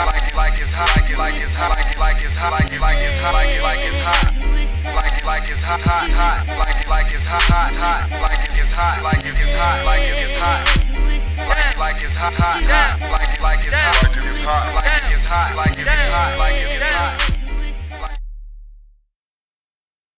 hot, hot, hot, like it, like it's hot, hot, hot, like it gets hot, like it gets hot, like it gets hot, like it, like it's hot, hot, hot, like it, like it's hot, like it gets hot, like it gets hot, like it gets hot, like it gets hot.